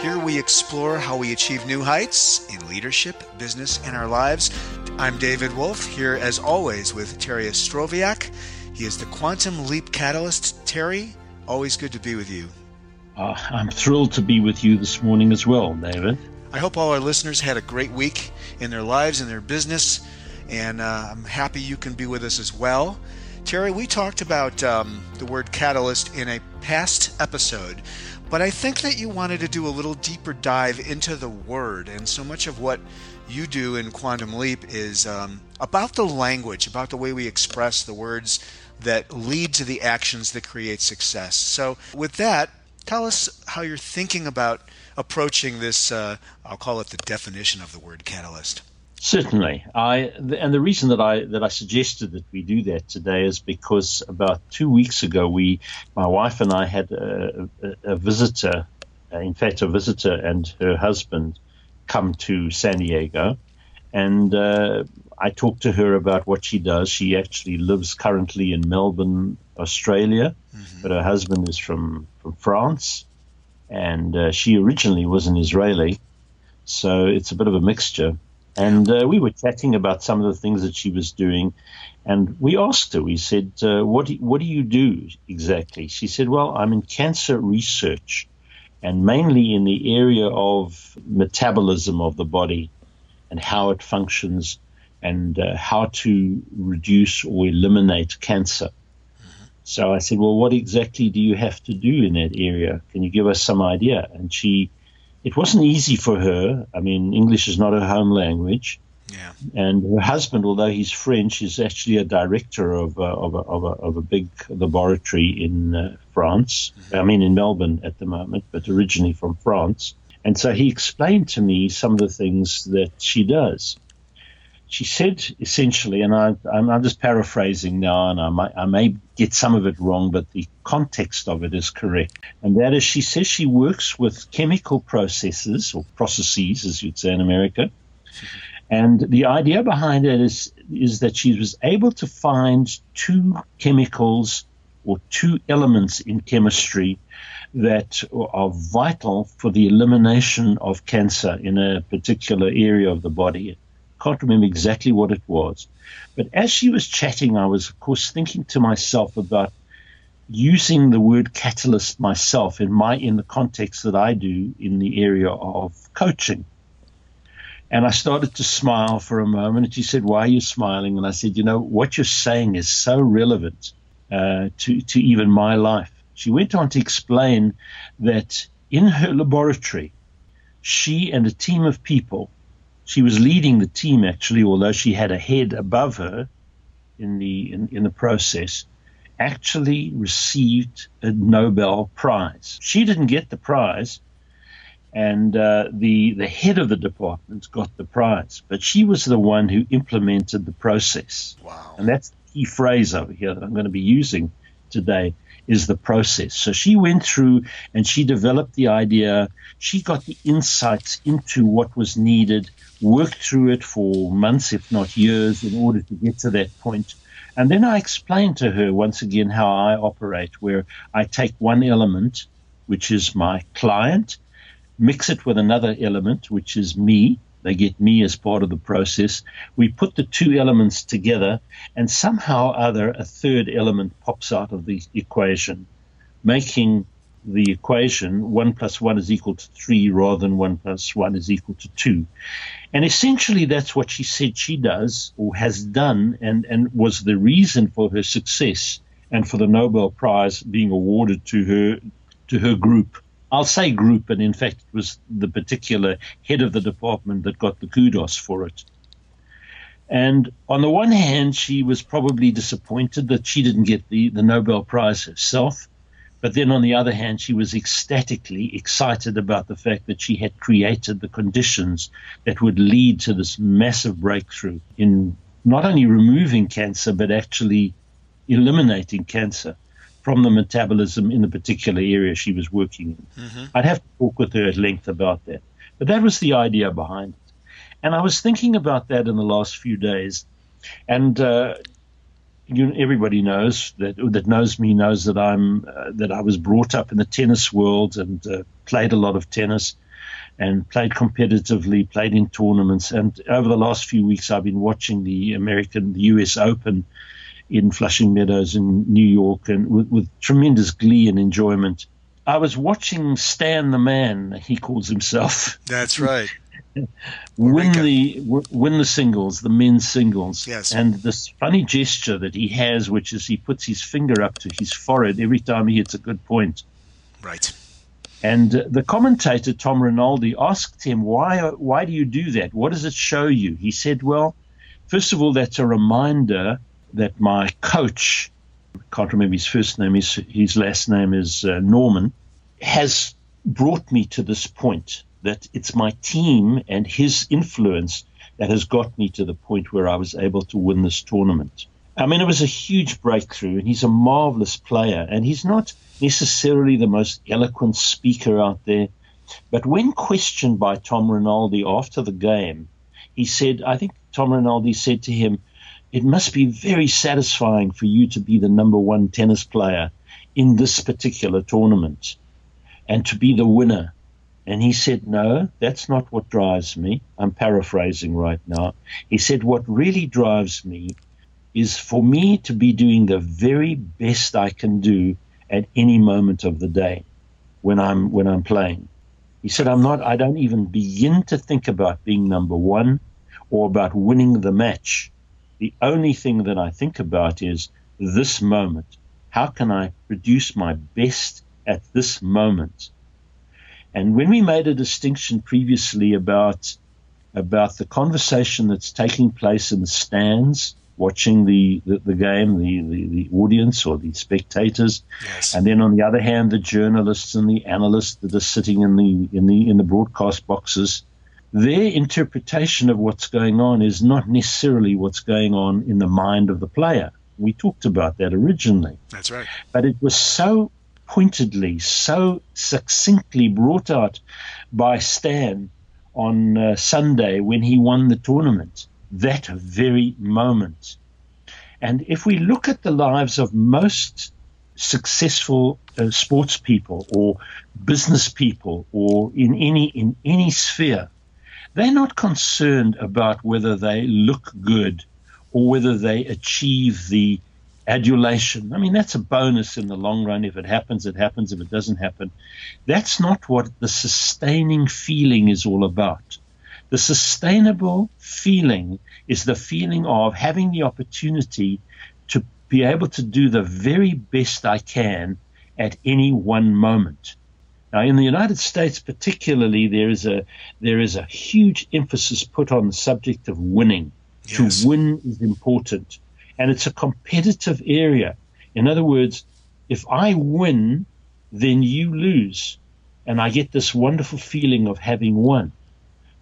Here we explore how we achieve new heights in leadership, business, and our lives. I'm David Wolf, here as always with Terry Ostroviak. He is the Quantum Leap Catalyst. Terry, always good to be with you. Uh, I'm thrilled to be with you this morning as well, David. I hope all our listeners had a great week in their lives and their business, and uh, I'm happy you can be with us as well. Terry, we talked about um, the word catalyst in a past episode, but I think that you wanted to do a little deeper dive into the word, and so much of what you do in Quantum Leap is um, about the language, about the way we express the words that lead to the actions that create success. So, with that, tell us how you're thinking about approaching this. Uh, I'll call it the definition of the word catalyst. Certainly, I and the reason that I that I suggested that we do that today is because about two weeks ago, we, my wife and I, had a, a, a visitor, in fact, a visitor and her husband, come to San Diego, and uh, I talked to her about what she does. She actually lives currently in Melbourne, Australia, mm-hmm. but her husband is from from France, and uh, she originally was an Israeli, so it's a bit of a mixture. And uh, we were chatting about some of the things that she was doing. And we asked her, we said, uh, what, do, what do you do exactly? She said, Well, I'm in cancer research and mainly in the area of metabolism of the body and how it functions and uh, how to reduce or eliminate cancer. So I said, Well, what exactly do you have to do in that area? Can you give us some idea? And she it wasn't easy for her. I mean, English is not her home language. Yeah. And her husband, although he's French, is actually a director of, uh, of, a, of, a, of, a, big laboratory in uh, France. Mm-hmm. I mean, in Melbourne at the moment, but originally from France. And so he explained to me some of the things that she does she said essentially, and I, am just paraphrasing now, and I, might, I may get some of it wrong, but the context of it is correct. And that is, she says she works with chemical processes or processes, as you'd say in America. And the idea behind it is, is that she was able to find two chemicals or two elements in chemistry that are vital for the elimination of cancer in a particular area of the body can't remember exactly what it was. But as she was chatting, I was, of course, thinking to myself about using the word catalyst myself in my in the context that I do in the area of coaching. And I started to smile for a moment. And she said, "Why are you smiling?" And I said, "You know what you're saying is so relevant uh, to to even my life." She went on to explain that in her laboratory, she and a team of people she was leading the team actually, although she had a head above her in the in, in the process, actually received a Nobel Prize. She didn't get the prize, and uh, the the head of the department got the prize, but she was the one who implemented the process. Wow! And that's the key phrase over here that I'm going to be using today is the process. So she went through and she developed the idea. She got the insights into what was needed, worked through it for months, if not years, in order to get to that point. And then I explained to her once again how I operate, where I take one element, which is my client, mix it with another element, which is me, they get me as part of the process. We put the two elements together, and somehow or other, a third element pops out of the equation, making the equation 1 plus 1 is equal to 3 rather than 1 plus 1 is equal to 2. And essentially, that's what she said she does or has done and, and was the reason for her success and for the Nobel Prize being awarded to her to her group. I'll say group, and in fact, it was the particular head of the department that got the kudos for it. And on the one hand, she was probably disappointed that she didn't get the, the Nobel Prize herself. But then on the other hand, she was ecstatically excited about the fact that she had created the conditions that would lead to this massive breakthrough in not only removing cancer, but actually eliminating cancer from the metabolism in the particular area she was working in. Mm-hmm. I'd have to talk with her at length about that. But that was the idea behind it. And I was thinking about that in the last few days. And uh, you, everybody knows that that knows me knows that I'm uh, that I was brought up in the tennis world and uh, played a lot of tennis and played competitively, played in tournaments. And over the last few weeks, I've been watching the American, the U.S. Open in Flushing Meadows in New York, and with, with tremendous glee and enjoyment. I was watching Stan the Man, he calls himself. That's right. win the win the singles, the men's singles. Yes. And this funny gesture that he has, which is he puts his finger up to his forehead every time he hits a good point. Right. And uh, the commentator Tom Rinaldi asked him, "Why? Why do you do that? What does it show you?" He said, "Well, first of all, that's a reminder that my coach, can't remember his first name, his, his last name is uh, Norman, has brought me to this point." that it's my team and his influence that has got me to the point where I was able to win this tournament. I mean, it was a huge breakthrough, and he's a marvelous player, and he's not necessarily the most eloquent speaker out there. But when questioned by Tom Rinaldi after the game, he said, I think Tom Rinaldi said to him, It must be very satisfying for you to be the number one tennis player in this particular tournament and to be the winner and he said, No, that's not what drives me. I'm paraphrasing right now. He said, What really drives me is for me to be doing the very best I can do at any moment of the day when I'm when I'm playing. He said, I'm not I don't even begin to think about being number one or about winning the match. The only thing that I think about is this moment. How can I produce my best at this moment? And when we made a distinction previously about about the conversation that's taking place in the stands, watching the, the, the game, the, the, the, audience or the spectators, yes. and then on the other hand, the journalists and the analysts that are sitting in the in the in the broadcast boxes, their interpretation of what's going on is not necessarily what's going on in the mind of the player. We talked about that originally. That's right. But it was so pointedly, so succinctly brought out by Stan on uh, Sunday when he won the tournament. That very moment. And if we look at the lives of most successful uh, sports people or business people or in any in any sphere, they're not concerned about whether they look good or whether they achieve the adulation. I mean, that's a bonus in the long run. If it happens, it happens. If it doesn't happen, that's not what the sustaining feeling is all about. The sustainable feeling is the feeling of having the opportunity to be able to do the very best I can at any one moment. Now, in the United States, particularly, there is a there is a huge emphasis put on the subject of winning. Yes. To win is important and it's a competitive area. In other words, if I win, then you lose. And I get this wonderful feeling of having won.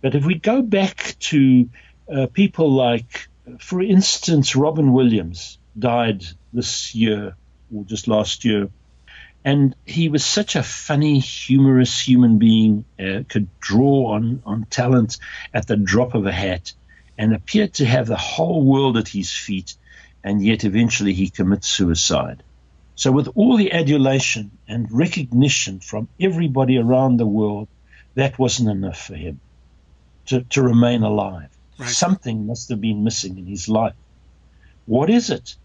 But if we go back to uh, people like, for instance, Robin Williams died this year or just last year. And he was such a funny, humorous human being, uh, could draw on, on talent at the drop of a hat, and appeared to have the whole world at his feet and yet eventually he commits suicide. So, with all the adulation and recognition from everybody around the world, that wasn't enough for him to, to remain alive. Right. Something must have been missing in his life. What is it?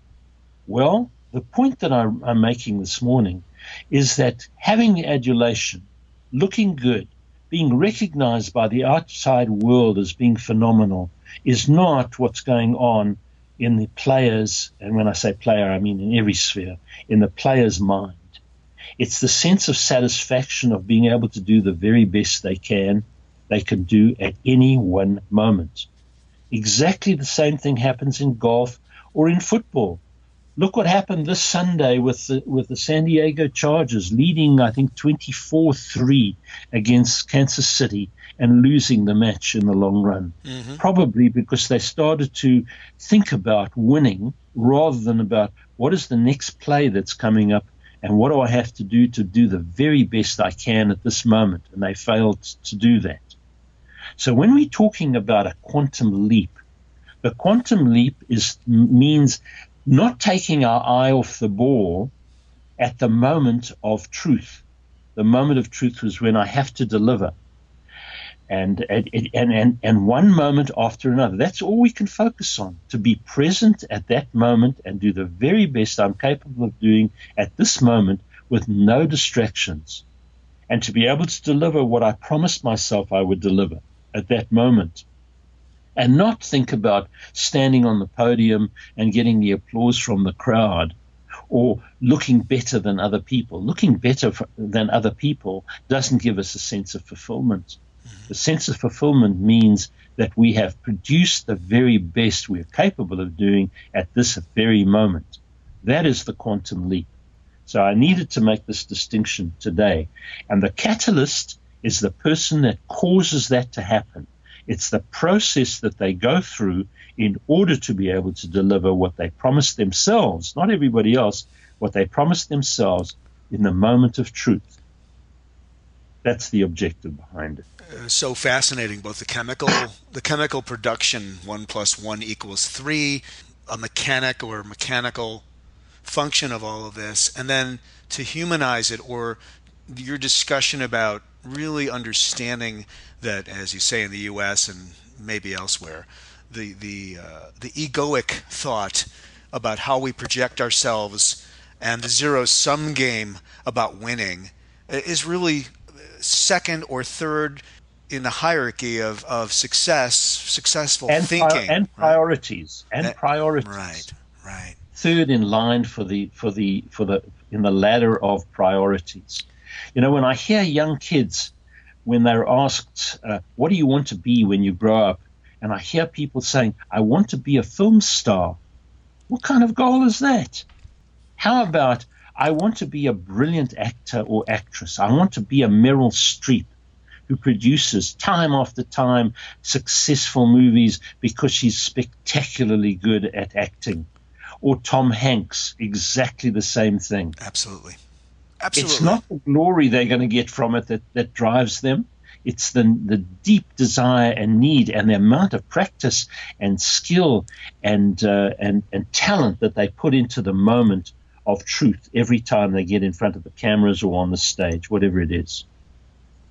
Well, the point that I'm, I'm making this morning is that having adulation, looking good, being recognized by the outside world as being phenomenal is not what's going on in the players, and when I say player, I mean in every sphere, in the player's mind. It's the sense of satisfaction of being able to do the very best they can, they can do at any one moment. Exactly the same thing happens in golf or in football. Look what happened this Sunday with the, with the San Diego Chargers leading, I think, 24 3 against Kansas City and losing the match in the long run. Mm-hmm. Probably because they started to think about winning rather than about what is the next play that's coming up and what do I have to do to do the very best I can at this moment. And they failed to do that. So when we're talking about a quantum leap, the quantum leap is means not taking our eye off the ball at the moment of truth. The moment of truth was when I have to deliver. And, and, and, and one moment after another. That's all we can focus on to be present at that moment and do the very best I'm capable of doing at this moment with no distractions. And to be able to deliver what I promised myself I would deliver at that moment and not think about standing on the podium and getting the applause from the crowd or looking better than other people. Looking better than other people doesn't give us a sense of fulfillment. The sense of fulfillment means that we have produced the very best we're capable of doing at this very moment. That is the quantum leap. So I needed to make this distinction today. And the catalyst is the person that causes that to happen. It's the process that they go through in order to be able to deliver what they promised themselves, not everybody else, what they promised themselves in the moment of truth. That's the objective behind it. Uh, so fascinating, both the chemical, the chemical production, one plus one equals three, a mechanic or mechanical function of all of this, and then to humanize it or your discussion about really understanding that, as you say in the U.S. and maybe elsewhere, the the uh, the egoic thought about how we project ourselves and the zero sum game about winning is really second or third in the hierarchy of, of success, successful and thinking, pri- and priorities, and uh, priorities. Right, right. Third in line for the for the for the in the ladder of priorities. You know, when I hear young kids, when they're asked, uh, What do you want to be when you grow up? And I hear people saying, I want to be a film star. What kind of goal is that? How about, I want to be a brilliant actor or actress? I want to be a Meryl Streep who produces time after time successful movies because she's spectacularly good at acting. Or Tom Hanks, exactly the same thing. Absolutely. Absolutely. It's not the glory they're going to get from it that, that drives them. It's the, the deep desire and need and the amount of practice and skill and, uh, and, and talent that they put into the moment of truth every time they get in front of the cameras or on the stage, whatever it is.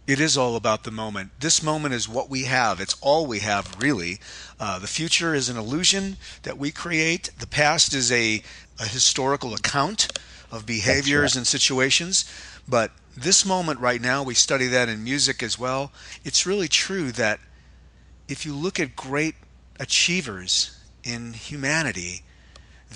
It is all about the moment. This moment is what we have. It's all we have, really. Uh, the future is an illusion that we create. The past is a, a historical account of behaviors right. and situations. But this moment right now, we study that in music as well. It's really true that if you look at great achievers in humanity,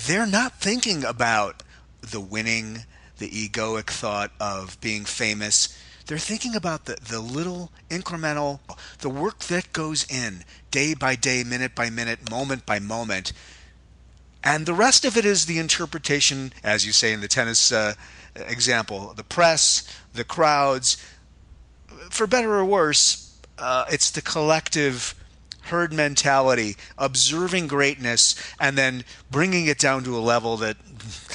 they're not thinking about the winning, the egoic thought of being famous. They're thinking about the, the little incremental, the work that goes in day by day, minute by minute, moment by moment and the rest of it is the interpretation, as you say in the tennis uh, example, the press, the crowds. For better or worse, uh, it's the collective herd mentality, observing greatness, and then bringing it down to a level that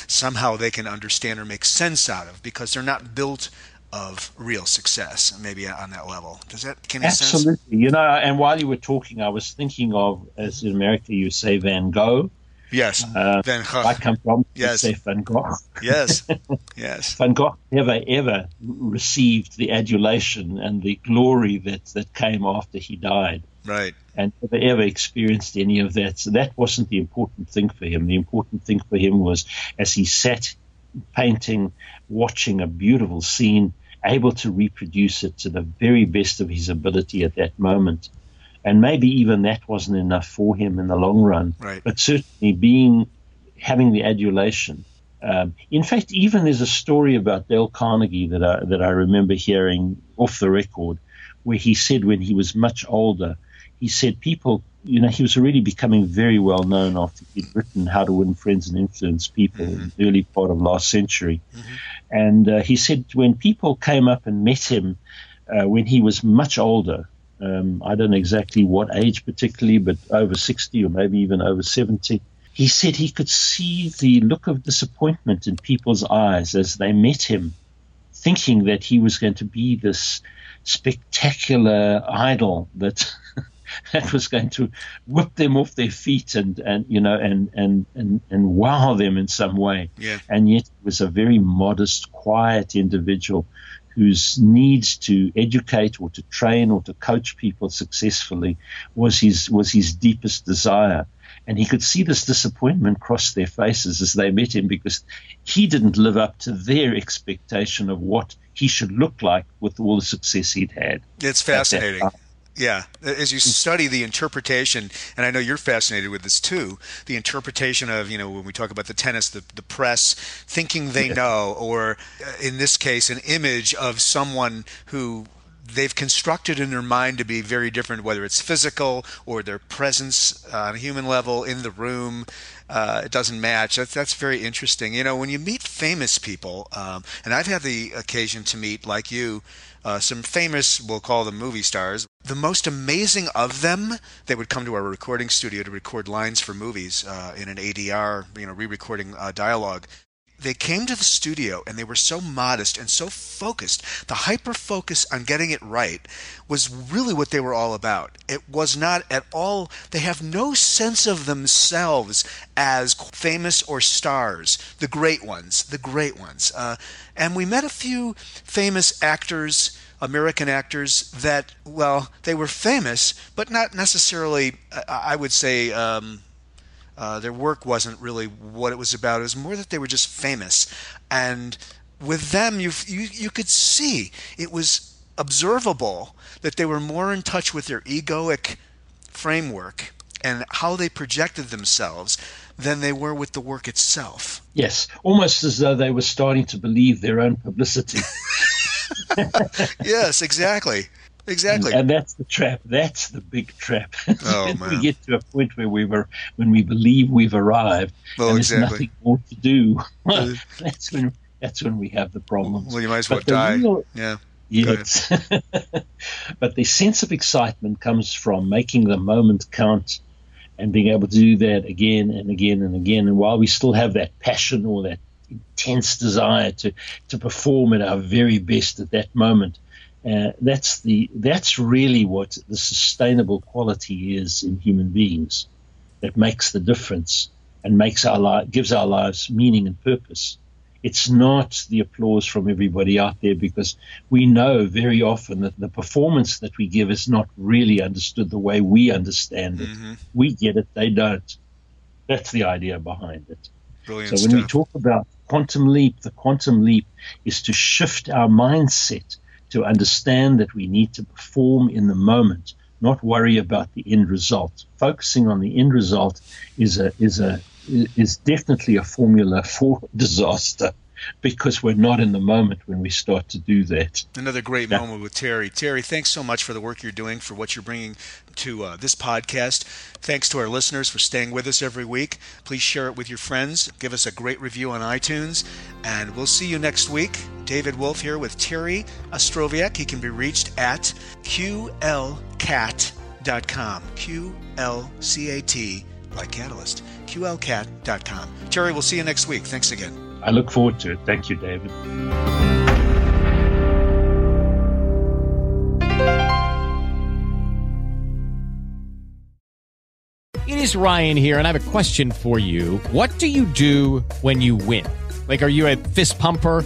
somehow they can understand or make sense out of because they're not built of real success maybe on that level. Does that can absolutely. You know and while you were talking i was thinking of as in america you say van gogh Yes, uh, Van Gogh. I come from. Yes, say Van Gogh. Yes, yes. Van Gogh never ever received the adulation and the glory that that came after he died. Right. And never ever experienced any of that. So that wasn't the important thing for him. The important thing for him was as he sat painting, watching a beautiful scene, able to reproduce it to the very best of his ability at that moment and maybe even that wasn't enough for him in the long run. Right. But certainly being having the adulation. Um, in fact, even there's a story about Dale Carnegie that I, that I remember hearing off the record, where he said when he was much older, he said people you know, he was already becoming very well known after he'd written How to Win Friends and Influence People mm-hmm. in the early part of last century. Mm-hmm. And uh, he said when people came up and met him uh, when he was much older, um, I don't know exactly what age particularly, but over 60 or maybe even over 70, he said he could see the look of disappointment in people's eyes as they met him, thinking that he was going to be this spectacular idol that that was going to whip them off their feet and, and you know and, and, and, and wow them in some way. Yeah. And yet he was a very modest, quiet individual whose needs to educate or to train or to coach people successfully was his was his deepest desire. And he could see this disappointment cross their faces as they met him because he didn't live up to their expectation of what he should look like with all the success he'd had. It's fascinating. Yeah, as you study the interpretation, and I know you're fascinated with this too, the interpretation of, you know, when we talk about the tennis, the, the press thinking they know, or uh, in this case, an image of someone who they've constructed in their mind to be very different, whether it's physical or their presence on a human level in the room. Uh, it doesn't match. That's, that's very interesting. You know, when you meet famous people, um, and I've had the occasion to meet, like you, uh, some famous, we'll call them movie stars. The most amazing of them, they would come to our recording studio to record lines for movies uh, in an ADR, you know, re-recording uh, dialogue they came to the studio and they were so modest and so focused. The hyper focus on getting it right was really what they were all about. It was not at all, they have no sense of themselves as famous or stars, the great ones, the great ones. Uh, and we met a few famous actors. American actors that, well, they were famous, but not necessarily, uh, I would say, um, uh, their work wasn't really what it was about. It was more that they were just famous, and with them, you you you could see it was observable that they were more in touch with their egoic framework and how they projected themselves than they were with the work itself. Yes, almost as though they were starting to believe their own publicity. yes, exactly. Exactly. And, and, that's the trap. That's the big trap. Oh, man. we get to a point where we were, when we believe we've arrived, well, and exactly. there's nothing more to do. Uh, that's when that's when we have the problems. Well, you might as well die. Real, yeah. Yes. but the sense of excitement comes from making the moment count and being able to do that again and again and again. And while we still have that passion or that intense desire to, to perform at our very best at that moment, uh, that's the that's really what the sustainable quality is in human beings that makes the difference and makes our li- gives our lives meaning and purpose. It's not the applause from everybody out there because we know very often that the performance that we give is not really understood the way we understand it. Mm-hmm. We get it, they don't. That's the idea behind it. Brilliant so when stuff. we talk about quantum leap, the quantum leap is to shift our mindset to understand that we need to perform in the moment, not worry about the end result. Focusing on the end result is a is a is definitely a formula for disaster because we're not in the moment when we start to do that. Another great yeah. moment with Terry. Terry, thanks so much for the work you're doing, for what you're bringing to uh, this podcast. Thanks to our listeners for staying with us every week. Please share it with your friends. Give us a great review on iTunes. And we'll see you next week. David Wolf here with Terry Ostroviec. He can be reached at qlcat.com. Q-L-C-A-T, like Catalyst. qlcat.com. Terry, we'll see you next week. Thanks again. I look forward to it. Thank you, David. It is Ryan here, and I have a question for you. What do you do when you win? Like, are you a fist pumper?